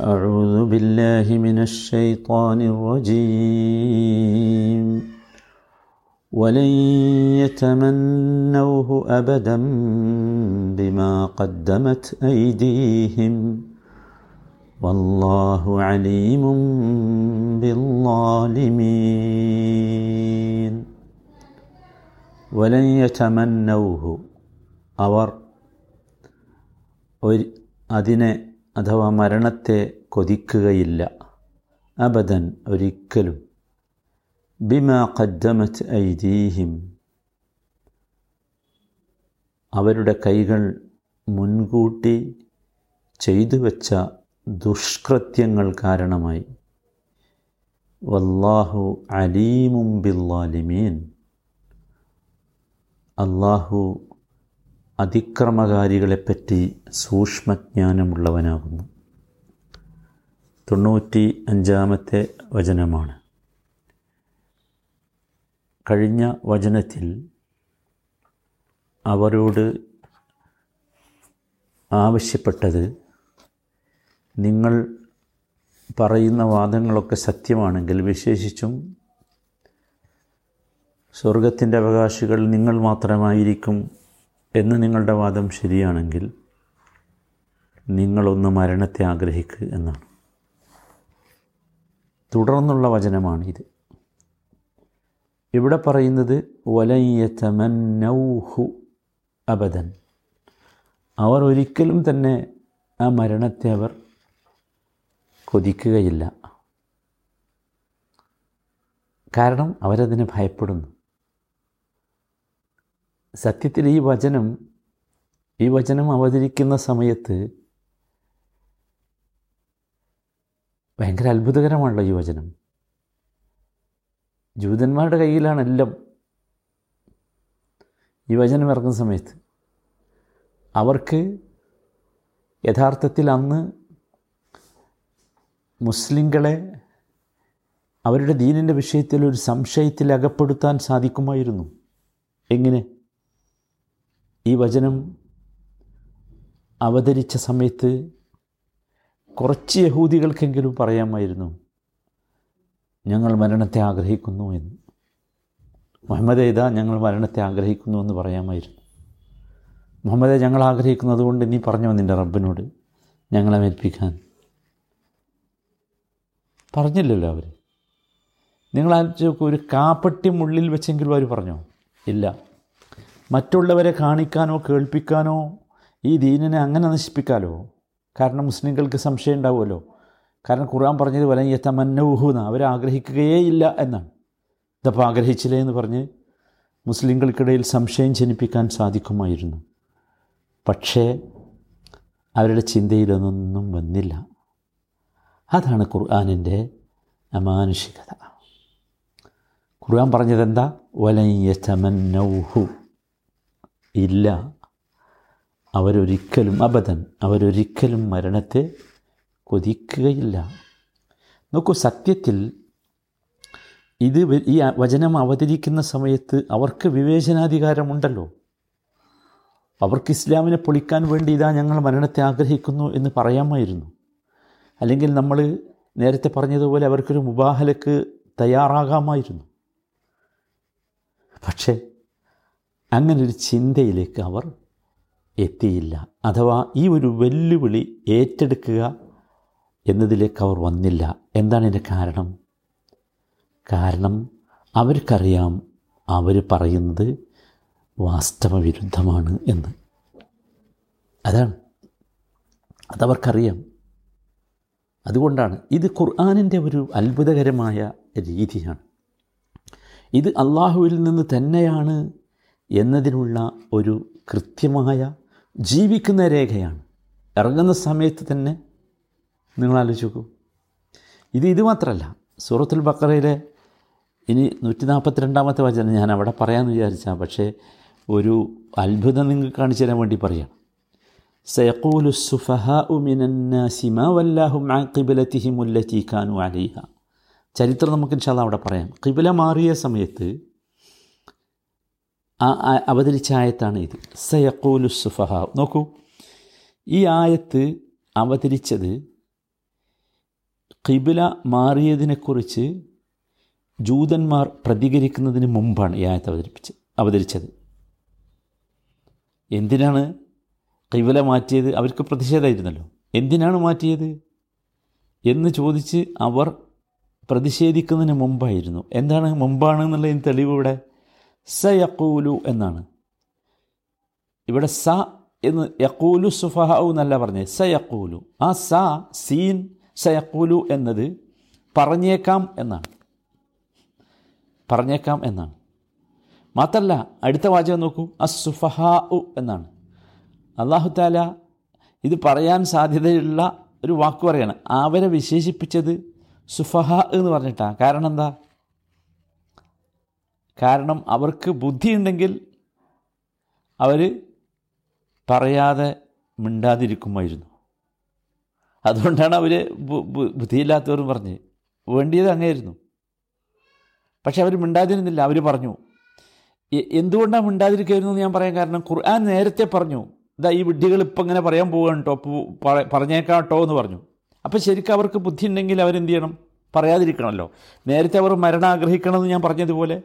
أعوذ بالله من الشيطان الرجيم ولن يتمنوه أبدا بما قدمت أيديهم والله عليم بالظالمين ولن يتمنوه അവർ ഒരു അതിനെ അഥവാ മരണത്തെ കൊതിക്കുകയില്ല. അബദൻ ഒരിക്കലും. ബിമ ഖദ്ദമത് ഐദീഹിം. അവരുടെ കൈകൾ മുൻകൂട്ടി ചെയ്തു വച്ച ദുഷ്കൃത്യങ്ങൾ കാരണമായി. വല്ലാഹു അലീമും ബില്ലാലിമീൻ അള്ളാഹു അതിക്രമകാരികളെപ്പറ്റി സൂക്ഷ്മജ്ഞാനമുള്ളവനാകുന്നു. തൊണ്ണൂറ്റി അഞ്ചാമത്തെ വചനമാണ്. കഴിഞ്ഞ വചനത്തിൽ അവരോട് ആവശ്യപ്പെട്ടത് നിങ്ങൾ പറയുന്ന വാദങ്ങളൊക്കെ സത്യമാണെങ്കിൽ വിശേഷിച്ചും സ്വർഗത്തിന്റെ അവകാശികൾ നിങ്ങൾ മാത്രമായിരിക്കും എന്ന് നിങ്ങളുടെ വാദം ശരിയാണെങ്കിൽ നിങ്ങളൊന്ന് മരണത്തെ ആഗ്രഹിക്കുക എന്നാണ്. തുടർന്നുള്ള വചനമാണിത്. ഇവിടെ പറയുന്നത് വലയ്യതമന്നൗഹു അബദൻ. അവർ ഒരിക്കലും തന്നെ ആ മരണത്തെ അവർ കൊതിക്കുകയില്ല. കാരണം അവരതിനെ ഭയപ്പെടുന്നു. സത്യത്തിൽ ഈ വചനം ഈ വചനം അവതരിക്കുന്ന സമയത്ത് ഭയങ്കര അത്ഭുതകരമാണല്ലോ ഈ വചനം. ജൂതന്മാരുടെ കയ്യിലാണ് എല്ലാം. ഈ വചനം ഇറങ്ങുന്ന സമയത്ത് അവർക്ക് യഥാർത്ഥത്തിൽ അന്ന് മുസ്ലിങ്ങളെ അവരുടെ ദീനിന്റെ വിഷയത്തിൽ ഒരു സംശയത്തിൽ അകപ്പെടുത്താൻ സാധിക്കുമായിരുന്നു. എങ്ങനെ? ഈ വചനം അവതരിച്ച സമയത്ത് കുറച്ച് യഹൂദികൾക്കെങ്കിലും പറയാമായിരുന്നു ഞങ്ങൾ മരണത്തെ ആഗ്രഹിക്കുന്നു എന്ന്. മുഹമ്മദ് ഏതാ ഞങ്ങൾ മരണത്തെ ആഗ്രഹിക്കുന്നു എന്ന് പറയാമായിരുന്നു. മുഹമ്മദെ ഞങ്ങൾ ആഗ്രഹിക്കുന്നത് കൊണ്ട് നീ പറഞ്ഞു നിന്റെ റബ്ബിനോട്? ഞങ്ങളെ മേൽപ്പിക്കാൻ പറഞ്ഞില്ലല്ലോ അവർ നിങ്ങൾ ഒരു കാപ്പട്ടി മുള്ളിൽ വെച്ചെങ്കിലും അവർ പറഞ്ഞോ? ഇല്ല. മറ്റുള്ളവരെ കാണിക്കാനോ കേൾപ്പിക്കാനോ ഈ ദീനിനെ അങ്ങനെ നശിപ്പിക്കാലോ? കാരണം മുസ്ലിങ്ങൾക്ക് സംശയം ഉണ്ടാവുമല്ലോ. കാരണം ഖുർആൻ പറഞ്ഞത് വല യത്തമന്നൂഹുന്ന അവർ ആഗ്രഹിക്കുകയേ ഇല്ല എന്നാണ്. ഇതപ്പോൾ ആഗ്രഹിച്ചില്ലേ എന്ന് പറഞ്ഞ് മുസ്ലിങ്ങൾക്കിടയിൽ സംശയം ജനിപ്പിക്കാൻ സാധിക്കുമായിരുന്നു. പക്ഷേ അവരുടെ ചിന്തയിലൊന്നും വന്നില്ല. അതാണ് ഖുർആാനിന്റെ അമാനുഷികത. ഖുർആൻ പറഞ്ഞതെന്താ? വലയ്യ യതമന്നൗഹു ഇല്ല. അവരൊരിക്കലും അബദൻ അവരൊരിക്കലും മരണത്തെ കൊതിക്കുകയില്ല. നോക്കൂ സത്യത്തിൽ ഇത് ഈ വചനം അവതരിക്കുന്ന സമയത്ത് അവർക്ക് വിവേചനാധികാരമുണ്ടല്ലോ. അവർക്ക് ഇസ്ലാമിനെ പൊളിക്കാൻ വേണ്ടി ഇതാ ഞങ്ങൾ മരണത്തെ ആഗ്രഹിക്കുന്നു എന്ന് പറയാമായിരുന്നു. അല്ലെങ്കിൽ നമ്മൾ നേരത്തെ പറഞ്ഞതുപോലെ അവർക്കൊരു മുബാഹലക്ക് തയ്യാറാകാമായിരുന്നു. പക്ഷേ അങ്ങനൊരു ചിന്തയിലേക്ക് അവർ എത്തിയില്ല. അഥവാ ഈ ഒരു വെല്ലുവിളി ഏറ്റെടുക്കുക എന്നതിലേക്ക് അവർ വന്നില്ല. എന്താണ് ഇതിന്റെ കാരണം? കാരണം അവർക്കറിയാം അവർ പറയുന്നത് വാസ്തവവിരുദ്ധമാണ് എന്ന്. അതാണ്. അതവർക്കറിയാം അതുകൊണ്ടാണ് ഇത് ഖുർആാനിന്റെ ഒരു അത്ഭുതകരമായ രീതിയാണ്. ഇത് അള്ളാഹുവിൽ നിന്ന് തന്നെയാണ് എന്നതിനുള്ള ഒരു കൃത്യമായ ജീവിക്കുന്ന രേഖയാണ് ഇറങ്ങുന്ന സമയത്ത് തന്നെ നിങ്ങൾ ആലോചിച്ച് നോക്കൂ ഇത് ഇത് മാത്രമല്ല സൂറത്തുൽ ബക്കറയിലെ ഇനി നൂറ്റി നാൽപ്പത്തിരണ്ടാമത്തെ വചനം ഞാൻ അവിടെ പറയാമെന്ന് വിചാരിച്ചാൽ പക്ഷേ ഒരു അത്ഭുതം നിങ്ങൾക്ക് കാണിച്ചു തരാൻ വേണ്ടി പറയാം سيقول السفهاء من الناس ما ولاهم عن قبلتهم التي كانوا عليها ചരിത്രം നമുക്ക് ഇൻഷാല്ല അവിടെ പറയാം കിബില മാറിയ സമയത്ത് ആ അവതരിച്ച ആയത്താണ് ഇത് സയക്കൂലു സുഫഹ. നോക്കൂ ഈ ആയത്ത് അവതരിച്ചത് കിബില മാറിയതിനെക്കുറിച്ച് ജൂതന്മാർ പ്രതികരിക്കുന്നതിന് മുമ്പാണ് ഈ ആയത്ത് അവതരിപ്പിച്ച് അവതരിച്ചത്. എന്തിനാണ് കിബില മാറ്റിയത്? അവർക്ക് പ്രതിഷേധമായിരുന്നല്ലോ. എന്തിനാണ് മാറ്റിയത്? എന്ന് ചോദിച്ച് അവർ പ്രതിഷേധിക്കുന്നതിന് മുമ്പായിരുന്നു. എന്താണ് മുമ്പാണ് എന്നുള്ളതിന് തെളിവ് ഇവിടെ? സ യക്കൂലു എന്നാണ്. ഇവിടെ സ എന്ന് യക്കൂലു സുഫഹ എന്നല്ല പറഞ്ഞത് സയക്കൂലു ആ സ സീൻ സയക്കൂലു യക്കൂലു എന്നത് പറഞ്ഞേക്കാം എന്നാണ്. പറഞ്ഞേക്കാം എന്നാണ്. മാത്രമല്ല അടുത്ത വാചകം നോക്കൂ അസുഫഹാ എന്നാണ്. അള്ളാഹു താല ഇത് പറയാൻ സാധ്യതയുള്ള ഒരു വാക്ക് പറയാണ് അവരെ വിശേഷിപ്പിച്ചത് സുഫഹ എന്ന് പറഞ്ഞിട്ടാണ്. കാരണം എന്താ? കാരണം അവർക്ക് ബുദ്ധിയുണ്ടെങ്കിൽ അവർ പറയാതെ മിണ്ടാതിരിക്കുമായിരുന്നു. അതുകൊണ്ടാണ് അവർ ബുദ്ധിയില്ലാത്തവരും പറഞ്ഞ് വേണ്ടിയത് അങ്ങേയിരുന്നു. പക്ഷെ അവർ മിണ്ടാതിരുന്നില്ല. അവർ പറഞ്ഞു എന്തുകൊണ്ടാണ് മിണ്ടാതിരിക്കുമായിരുന്നു എന്ന് ഞാൻ പറയാൻ കാരണം ഖുർആൻ നേരത്തെ പറഞ്ഞു ഇതാ ഈ വിഡ്ഢികൾ ഇപ്പം ഇങ്ങനെ പറയാൻ പോവുകയാണ് കേട്ടോ പറഞ്ഞേക്കാം കേട്ടോ എന്ന് പറഞ്ഞു. അപ്പോൾ ശരിക്കും അവർക്ക് ബുദ്ധി ഉണ്ടെങ്കിൽ അവരെന്ത് ചെയ്യണം? പറയാതിരിക്കണമല്ലോ. നേരത്തെ അവർ മരണം ആഗ്രഹിക്കണമെന്ന് ഞാൻ പറഞ്ഞതുപോലെ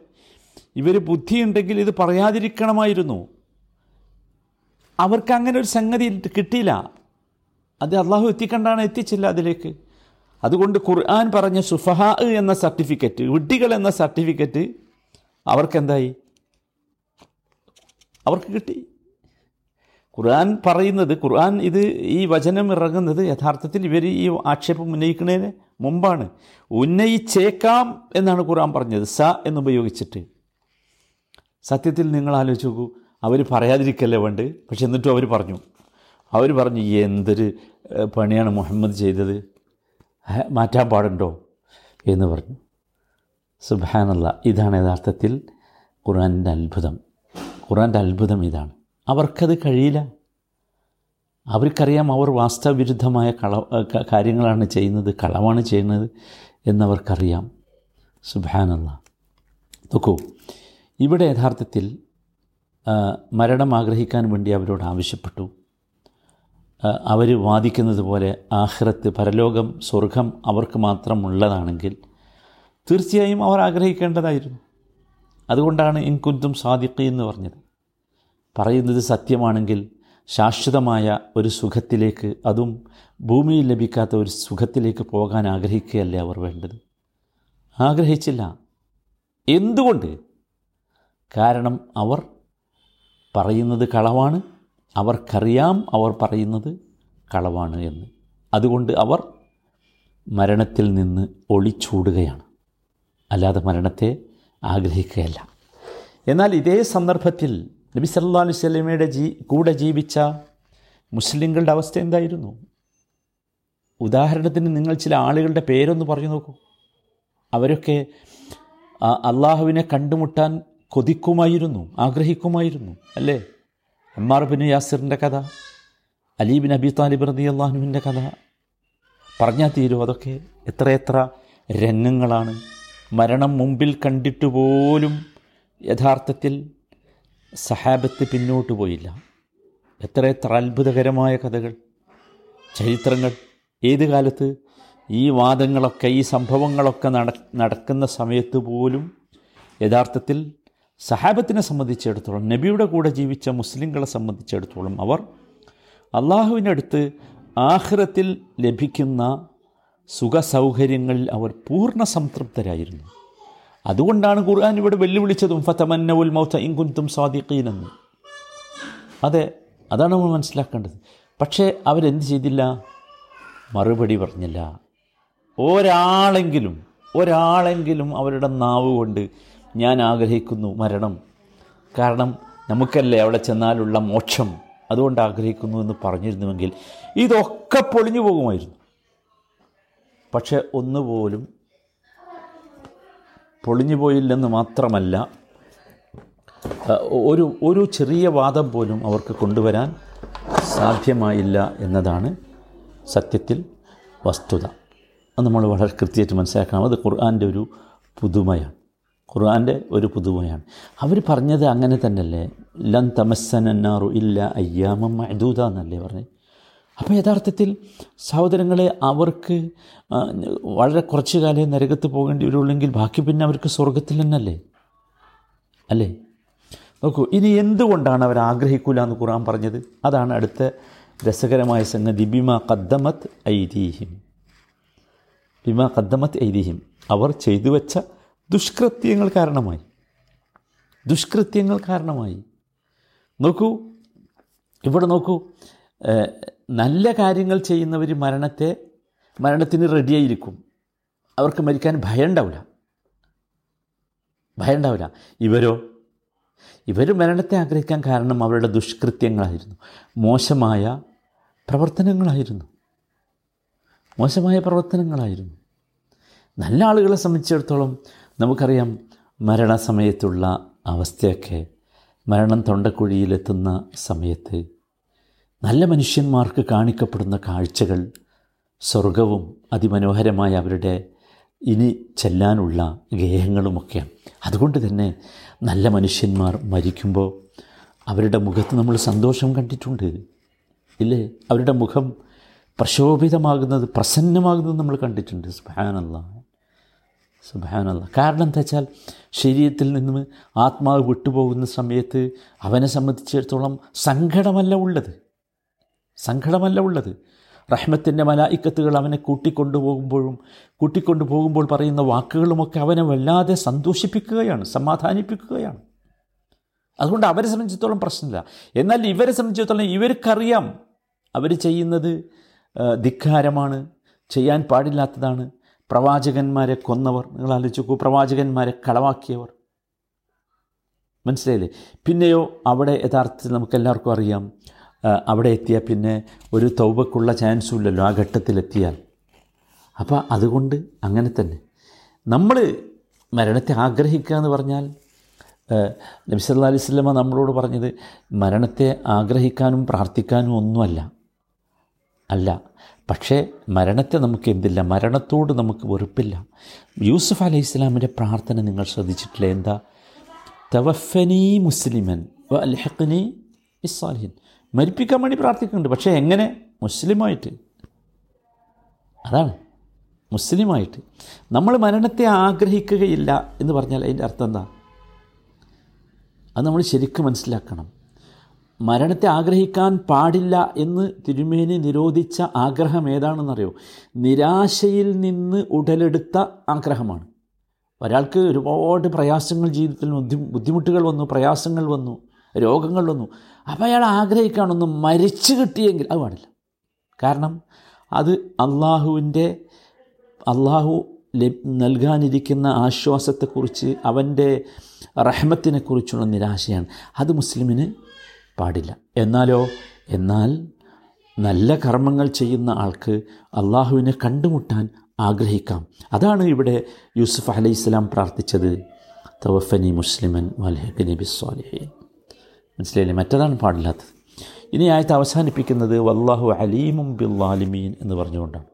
ഇവർ ബുദ്ധിയുണ്ടെങ്കിൽ ഇത് പറയാതിരിക്കണമായിരുന്നു. അവർക്ക് അങ്ങനെ ഒരു സംഗതി കിട്ടിയില്ല. അത് അള്ളാഹു എത്തിക്കണ്ടാണ്? എത്തിച്ചില്ല അതിലേക്ക്. അതുകൊണ്ട് ഖുർആൻ പറഞ്ഞ സുഫഹ എന്ന സർട്ടിഫിക്കറ്റ് വിഡ്ഢികൾ എന്ന സർട്ടിഫിക്കറ്റ് അവർക്കെന്തായി? അവർക്ക് കിട്ടി. ഖുർആൻ പറയുന്നത് ഖുർആൻ ഇത് ഈ വചനം ഇറങ്ങുന്നത് യഥാർത്ഥത്തിൽ ഇവർ ഈ ആക്ഷേപം ഉന്നയിക്കുന്നതിന് മുമ്പാണ്. ഉന്നയിച്ചേക്കാം എന്നാണ് ഖുർആൻ പറഞ്ഞത്. സ എന്നുപയോഗിച്ചിട്ട് സത്യത്തിൽ നിങ്ങൾ ആലോചിച്ച് നോക്കൂ. അവർ പറയാതിരിക്കല്ലേ വേണ്ട പക്ഷെ എന്നിട്ടും അവർ പറഞ്ഞു. അവർ പറഞ്ഞു എന്തൊരു പണിയാണ് മുഹമ്മദ് ചെയ്തത്? മാറ്റാൻ പാടുണ്ടോ? എന്ന് പറഞ്ഞു. സുബാനല്ല ഇതാണ് യഥാർത്ഥത്തിൽ ഖുറാന്റെ അത്ഭുതം. ഖുറാന്റെ അത്ഭുതം ഇതാണ്. അവർക്കത് കഴിയില്ല. അവർക്കറിയാം അവർ വാസ്തവവിരുദ്ധമായ കള കാര്യങ്ങളാണ് ചെയ്യുന്നത് കളവാണ് ചെയ്യുന്നത് എന്നവർക്കറിയാം. സുബാനല്ല നോക്കൂ ഇവിടെ യഥാർത്ഥത്തിൽ മരണം ആഗ്രഹിക്കാൻ വേണ്ടി അവരോട് ആവശ്യപ്പെട്ടു. അവർ വാദിക്കുന്നത് പോലെ ആഹ്റത്ത് പരലോകം സ്വർഗം അവർക്ക് മാത്രമുള്ളതാണെങ്കിൽ തീർച്ചയായും അവർ ആഗ്രഹിക്കേണ്ടതായിരുന്നു. അതുകൊണ്ടാണ് ഇൻകുന്തും സാദിഖി എന്ന് പറഞ്ഞത്. പറയുന്നത് സത്യമാണെങ്കിൽ ശാശ്വതമായ ഒരു സുഖത്തിലേക്ക് അതും ഭൂമിയിൽ ലഭിക്കാത്ത ഒരു സുഖത്തിലേക്ക് പോകാൻ ആഗ്രഹിക്കുകയല്ലേ അവർ വേണ്ടത്? ആഗ്രഹിച്ചില്ല. എന്തുകൊണ്ട്? കാരണം അവർ പറയുന്നത് കളവാണ്. അവർക്കറിയാം അവർ പറയുന്നത് കളവാണ് എന്ന്. അതുകൊണ്ട് അവർ മരണത്തിൽ നിന്ന് ഒളിച്ചൂടുകയാണ്. അല്ലാതെ മരണത്തെ ആഗ്രഹിക്കുകയല്ല. എന്നാൽ ഇതേ സന്ദർഭത്തിൽ നബി സല്ലാ സ്വലമയുടെ ജീ കൂടെ ജീവിച്ച മുസ്ലിങ്ങളുടെ അവസ്ഥ എന്തായിരുന്നു? ഉദാഹരണത്തിന് നിങ്ങൾ ചില ആളുകളുടെ പേരൊന്ന് പറഞ്ഞു നോക്കൂ. അവരൊക്കെ അള്ളാഹുവിനെ കണ്ടുമുട്ടാൻ കൊതിക്കുമായിരുന്നു ആഗ്രഹിക്കുമായിരുന്നു അല്ലേ? അമ്മാർ ബിൻ യാസിറിന്റെ കഥ അലി ബിൻ അബി താലിബ് റതി അള്ളാഹുവിന്റെ കഥ. പറഞ്ഞാൽ തീരും അതൊക്കെ എത്രയെത്ര രംഗങ്ങളാണ്. മരണം മുമ്പിൽ കണ്ടിട്ട് പോലും യഥാർത്ഥത്തിൽ സഹാബത്ത് പിന്നോട്ട് പോയില്ല. എത്രയെത്ര അത്ഭുതകരമായ കഥകൾ ചരിത്രങ്ങൾ. ഏത് കാലത്ത് ഈ വാദങ്ങളൊക്കെ ഈ സംഭവങ്ങളൊക്കെ നട നടക്കുന്ന സമയത്ത് പോലും യഥാർത്ഥത്തിൽ സഹാബത്തിനെ സംബന്ധിച്ചിടത്തോളം നബിയുടെ കൂടെ ജീവിച്ച മുസ്ലിങ്ങളെ സംബന്ധിച്ചിടത്തോളം അവർ അള്ളാഹുവിനടുത്ത് ആഹ്റത്തിൽ ലഭിക്കുന്ന സുഖ സൗകര്യങ്ങളിൽ അവർ പൂർണ സംതൃപ്തരായിരുന്നു. അതുകൊണ്ടാണ് ഖുർആൻ ഇവിടെ വെല്ലുവിളിച്ചതും ഫതമന്നവുൽ മൗത്ത ഇങ്കുന്തും സ്വാദിഖീനെന്ന് അതെ അതാണ് നമ്മൾ മനസ്സിലാക്കേണ്ടത്. പക്ഷേ അവരെന്ത് ചെയ്തില്ല? മറുപടി പറഞ്ഞില്ല. ഒരാളെങ്കിലും ഒരാളെങ്കിലും അവരുടെ നാവ് കൊണ്ട് ഞാൻ ആഗ്രഹിക്കുന്നു മരണം. കാരണം നമുക്കല്ലേ അവിടെ ചെന്നാലുള്ള മോക്ഷം. അതുകൊണ്ട് ആഗ്രഹിക്കുന്നു എന്ന് പറഞ്ഞിരുന്നുവെങ്കിൽ ഇതൊക്കെ പൊളിഞ്ഞു പോകുമായിരുന്നു. പക്ഷെ ഒന്നുപോലും പൊളിഞ്ഞു പോയില്ലെന്ന് മാത്രമല്ല ഒരു ഒരു ചെറിയ വാദം പോലും അവർക്ക് കൊണ്ടുവരാൻ സാധ്യമായില്ല എന്നതാണ് സത്യത്തിൽ വസ്തുത. അത് നമ്മൾ വളരെ കൃത്യമായിട്ട് മനസ്സിലാക്കണം. അത് ഖുർആന്റെ ഒരു പുതുമയാണ്. ഖുർആന്റെ ഒരു പുതുമയാണ്. അവർ പറഞ്ഞത് അങ്ങനെ തന്നെയല്ലേ? ലൻ തമസ്സനാറു ഇല്ല അയ്യാമം മഹദൂത എന്നല്ലേ പറഞ്ഞത് അപ്പോൾ യഥാർത്ഥത്തിൽ സഹോദരങ്ങളെ അവർക്ക് വളരെ കുറച്ച് കാലം നരകത്ത് പോകേണ്ടി വരുള്ളെങ്കിൽ ബാക്കി പിന്നെ അവർക്ക് സ്വർഗത്തിൽ തന്നെയല്ലേ അല്ലേ? നോക്കൂ ഇനി എന്തുകൊണ്ടാണ് അവർ ആഗ്രഹിക്കൂല എന്ന് ഖുർആൻ പറഞ്ഞത്? അതാണ് അടുത്ത രസകരമായ സംഗതി. ബിമ കദ്ദമത്ത് ഐതിഹ്യം ബിമ കദ്ദമത്ത് ഐതിഹ്യം അവർ ചെയ്തു വെച്ച ദുഷ്കൃത്യങ്ങൾ കാരണമായി. ദുഷ്കൃത്യങ്ങൾ കാരണമായി. നോക്കൂ ഇവിടെ നോക്കൂ നല്ല കാര്യങ്ങൾ ചെയ്യുന്നവർ മരണത്തെ മരണത്തിന് റെഡിയായിരിക്കും. അവർക്ക് മരിക്കാൻ ഭയം ഉണ്ടാവില്ല ഭയം ഉണ്ടാവില്ല ഇവരോ ഇവർ മരണത്തെ ആഗ്രഹിക്കാൻ കാരണം അവരുടെ ദുഷ്കൃത്യങ്ങളായിരുന്നു. മോശമായ പ്രവർത്തനങ്ങളായിരുന്നു. മോശമായ പ്രവർത്തനങ്ങളായിരുന്നു. നല്ല ആളുകളെ സംബന്ധിച്ചിടത്തോളം നമുക്കറിയാം മരണസമയത്തുള്ള അവസ്ഥയൊക്കെ മരണം തൊണ്ടക്കുഴിയിലെത്തുന്ന സമയത്ത് നല്ല മനുഷ്യന്മാർക്ക് കാണിക്കപ്പെടുന്ന കാഴ്ചകൾ സ്വർഗവും അതിമനോഹരമായ അവരുടെ ഇനി ചെല്ലാനുള്ള ഗേഹങ്ങളുമൊക്കെയാണ്. അതുകൊണ്ട് തന്നെ നല്ല മനുഷ്യന്മാർ മരിക്കുമ്പോൾ അവരുടെ മുഖത്ത് നമ്മൾ സന്തോഷം കണ്ടിട്ടുണ്ട്. ഇല്ലേ? അവരുടെ മുഖം പ്രശോഭിതമാകുന്നത് പ്രസന്നമാകുന്നത് നമ്മൾ കണ്ടിട്ടുണ്ട്. സുബാനല്ല സുബാനല്ല കാരണം എന്താ വെച്ചാൽ ശരീരത്തിൽ നിന്ന് ആത്മാവ് വിട്ടുപോകുന്ന സമയത്ത് അവനെ സംബന്ധിച്ചിടത്തോളം സങ്കടമല്ല ഉള്ളത്. സങ്കടമല്ല ഉള്ളത്. റഹ്മത്തിന്റെ മലായിക്കത്തുകൾ അവനെ കൂട്ടിക്കൊണ്ടുപോകുമ്പോഴും കൂട്ടിക്കൊണ്ടു പോകുമ്പോൾ പറയുന്ന വാക്കുകളുമൊക്കെ അവനെ വല്ലാതെ സന്തോഷിപ്പിക്കുകയാണ് സമാധാനിപ്പിക്കുകയാണ്. അതുകൊണ്ട് അവരെ സംബന്ധിച്ചിടത്തോളം പ്രശ്നമില്ല. എന്നാൽ ഇവരെ സംബന്ധിച്ചിടത്തോളം ഇവർക്കറിയാം. അവർ ചെയ്യുന്നത് ധിക്കാരമാണ് ചെയ്യാൻ പാടില്ലാത്തതാണ്. പ്രവാചകന്മാരെ കൊന്നവർ നിങ്ങൾ ആലോചിക്കൂ പ്രവാചകന്മാരെ കളവാക്കിയവർ. മനസ്സിലായില്ലേ? പിന്നെയോ അവിടെ യഥാർത്ഥത്തിൽ നമുക്കെല്ലാവർക്കും അറിയാം അവിടെ എത്തിയാൽ പിന്നെ ഒരു തൗബക്കുള്ള ചാൻസും ഇല്ലല്ലോ ആ ഘട്ടത്തിലെത്തിയാൽ. അപ്പോൾ അതുകൊണ്ട് അങ്ങനെ തന്നെ. നമ്മൾ മരണത്തെ ആഗ്രഹിക്കുക എന്ന് പറഞ്ഞാൽ നബിസല്ലാ വസല്ലമ നമ്മളോട് പറഞ്ഞത് മരണത്തെ ആഗ്രഹിക്കാനും പ്രാർത്ഥിക്കാനും ഒന്നുമല്ല. അല്ല പക്ഷേ മരണത്തെ നമുക്ക് എന്തില്ല മരണത്തോട് നമുക്ക് വെറുപ്പില്ല. യൂസുഫ് അലൈഹി ഇസ്ലാമിന്റെ പ്രാർത്ഥന നിങ്ങൾ ശ്രദ്ധിച്ചിട്ടില്ല? എന്താ? തവഫനി മുസ്ലിമൻ അൽഹഖ്നി ഇസ്സാലിഹിൻ മരിപ്പിക്കാൻ വേണ്ടി പ്രാർത്ഥിക്കുന്നുണ്ട്. പക്ഷേ എങ്ങനെ? മുസ്ലിമായിട്ട്. അതാണ്. മുസ്ലിമായിട്ട്. നമ്മൾ മരണത്തെ ആഗ്രഹിക്കുകയില്ല എന്ന് പറഞ്ഞാൽ അതിന്റെ അർത്ഥം എന്താ? അത് നമ്മൾ ശരിക്കും മനസ്സിലാക്കണം. മരണത്തെ ആഗ്രഹിക്കാൻ പാടില്ല എന്ന് തിരുമേനി നിരോധിച്ച ആഗ്രഹം ഏതാണെന്നറിയോ? നിരാശയിൽ നിന്ന് ഉടലെടുത്ത ആഗ്രഹമാണ്. ഒരാൾക്ക് ഒരുപാട് പ്രയാസങ്ങൾ ജീവിതത്തിൽ ബുദ്ധി ബുദ്ധിമുട്ടുകൾ വന്നു പ്രയാസങ്ങൾ വന്നു രോഗങ്ങൾ വന്നു. അപ്പോൾ അയാൾ ആഗ്രഹിക്കുകയാണൊന്ന് മരിച്ചു കിട്ടിയെങ്കിൽ അത് പാടില്ല. കാരണം അത് അള്ളാഹുവിന്റെ അള്ളാഹു നൽകാനിരിക്കുന്ന ആശ്വാസത്തെക്കുറിച്ച് അവന്റെ റഹ്മത്തിനെക്കുറിച്ചുള്ള നിരാശയാണ്. അത് മുസ്ലിമിന് പാടില്ല. എന്നാലോ? എന്നാൽ നല്ല കർമ്മങ്ങൾ ചെയ്യുന്ന ആൾക്ക് അള്ളാഹുവിനെ കണ്ടുമുട്ടാൻ ആഗ്രഹിക്കാം. അതാണ് ഇവിടെ യൂസുഫ് അലൈഹി ഇസ്ലാം പ്രാർത്ഥിച്ചത്. തവഫനി മുസ്ലിമൻ വലഹബിനി ബിസ്വാലിഹീൻ മനസ്സിലായില്ലേ? മറ്റതാണ് പാടില്ലാത്തത്. ഇനി ആയത്ത് അവസാനിപ്പിക്കുന്നത് വല്ലാഹു അലീമും ബില്ലാലിമീൻ എന്ന് പറഞ്ഞുകൊണ്ടാണ്.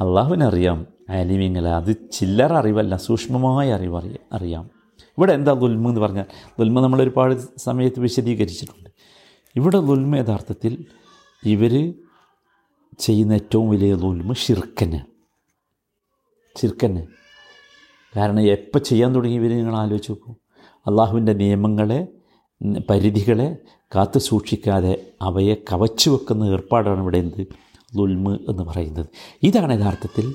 അള്ളാഹുവിനറിയാം ആലിമീങ്ങളെ അത് ചില്ലറ അറിവല്ല സൂക്ഷ്മമായ അറിവ് അറിയ. ഇവിടെ എന്താ ദുൽമ എന്ന് പറഞ്ഞാൽ ദുൽമ നമ്മളൊരുപാട് സമയത്ത് വിശദീകരിച്ചിട്ടുണ്ട്. ഇവിടെ ദുൽമ യഥാർത്ഥത്തിൽ ഇവർ ചെയ്യുന്ന ഏറ്റവും വലിയ ദുൽമ ഷിർക്കന് ഷിർക്കന് കാരണം എപ്പോൾ ചെയ്യാൻ തുടങ്ങി ഇവർ നിങ്ങൾ ആലോചിച്ച് നോക്കൂ. അള്ളാഹുവിന്റെ നിയമങ്ങളെ പരിധികളെ കാത്തു സൂക്ഷിക്കാതെ അവയെ കവച്ചു വെക്കുന്ന ഏർപ്പാടാണ് ഇവിടെ എന്ത്? ദുൽമ എന്ന് പറയുന്നത്. ഇതാണ് യഥാർത്ഥത്തിൽ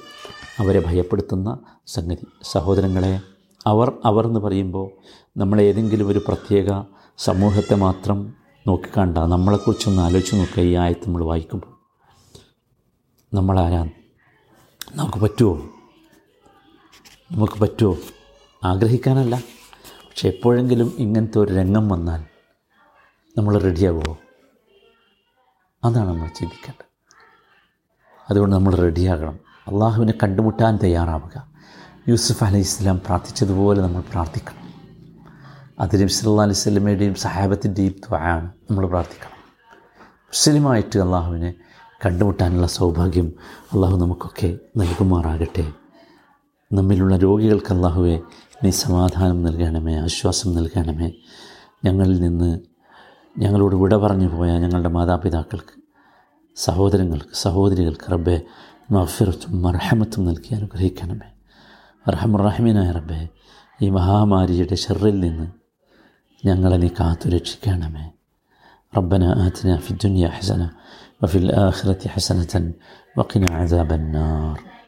അവരെ ഭയപ്പെടുത്തുന്ന സംഗതി. സഹോദരങ്ങളെ അവർ അവർ എന്ന് പറയുമ്പോൾ നമ്മൾ ഏതെങ്കിലും ഒരു പ്രത്യേക സമൂഹത്തെ മാത്രം നോക്കിക്കണ്ട നമ്മളെക്കുറിച്ചൊന്ന് ആലോചിച്ച് നോക്കുക. ഈ ആയത്ത് നമ്മൾ വായിക്കുമ്പോൾ നമ്മളാരാ നമുക്ക് പറ്റുമോ? നമുക്ക് പറ്റുമോ? ആഗ്രഹിക്കാനല്ല. പക്ഷെ എപ്പോഴെങ്കിലും ഇങ്ങനത്തെ ഒരു രംഗം വന്നാൽ നമ്മൾ റെഡിയാകുമോ അതാണ് നമ്മൾ ചിന്തിക്കേണ്ടത്. അതുകൊണ്ട് നമ്മൾ റെഡിയാകണം. അള്ളാഹുവിനെ കണ്ടുമുട്ടാൻ തയ്യാറാവുക. യൂസുഫ് അലൈഹി ഇസ്ലാം പ്രാർത്ഥിച്ചതുപോലെ നമ്മൾ പ്രാർത്ഥിക്കണം. അത് നബി സല്ലല്ലാഹു അലൈഹി സ്വലമയുടെയും സഹാബത്തിന്റെയും ത്വയാണ് നമ്മൾ പ്രാർത്ഥിക്കണം. മുസ്ലിമായിട്ട് അള്ളാഹുവിനെ കണ്ടുമുട്ടാനുള്ള സൗഭാഗ്യം അള്ളാഹു നമുക്കൊക്കെ നൽകുമാറാകട്ടെ. നമ്മിലുള്ള രോഗികൾക്ക് അള്ളാഹുവെ നീ സമാധാനം നൽകണമേ ആശ്വാസം നൽകണമേ. ഞങ്ങളിൽ നിന്ന് ഞങ്ങളോട് വിട പറഞ്ഞു പോയ ഞങ്ങളുടെ മാതാപിതാക്കൾക്ക് സഹോദരങ്ങൾക്ക് സഹോദരികൾക്ക് റബ്ബെ മഫിറത്തും മർഹമത്തും നൽകി അനുഗ്രഹിക്കണമേ. അർഹമുറഹമീനായ റബ്ബെ ഈ മഹാമാരിയുടെ ഷെറിൽ നിന്ന് ഞങ്ങളെ നീ കാത്തുരക്ഷിക്കണമേ റബ്ബന ആത്തിന ഫി ദുനിയ ഹസന വഫിൽ ആഖിറത്തി ഹസനത്തൻ വഖിന അദാബന്നാർ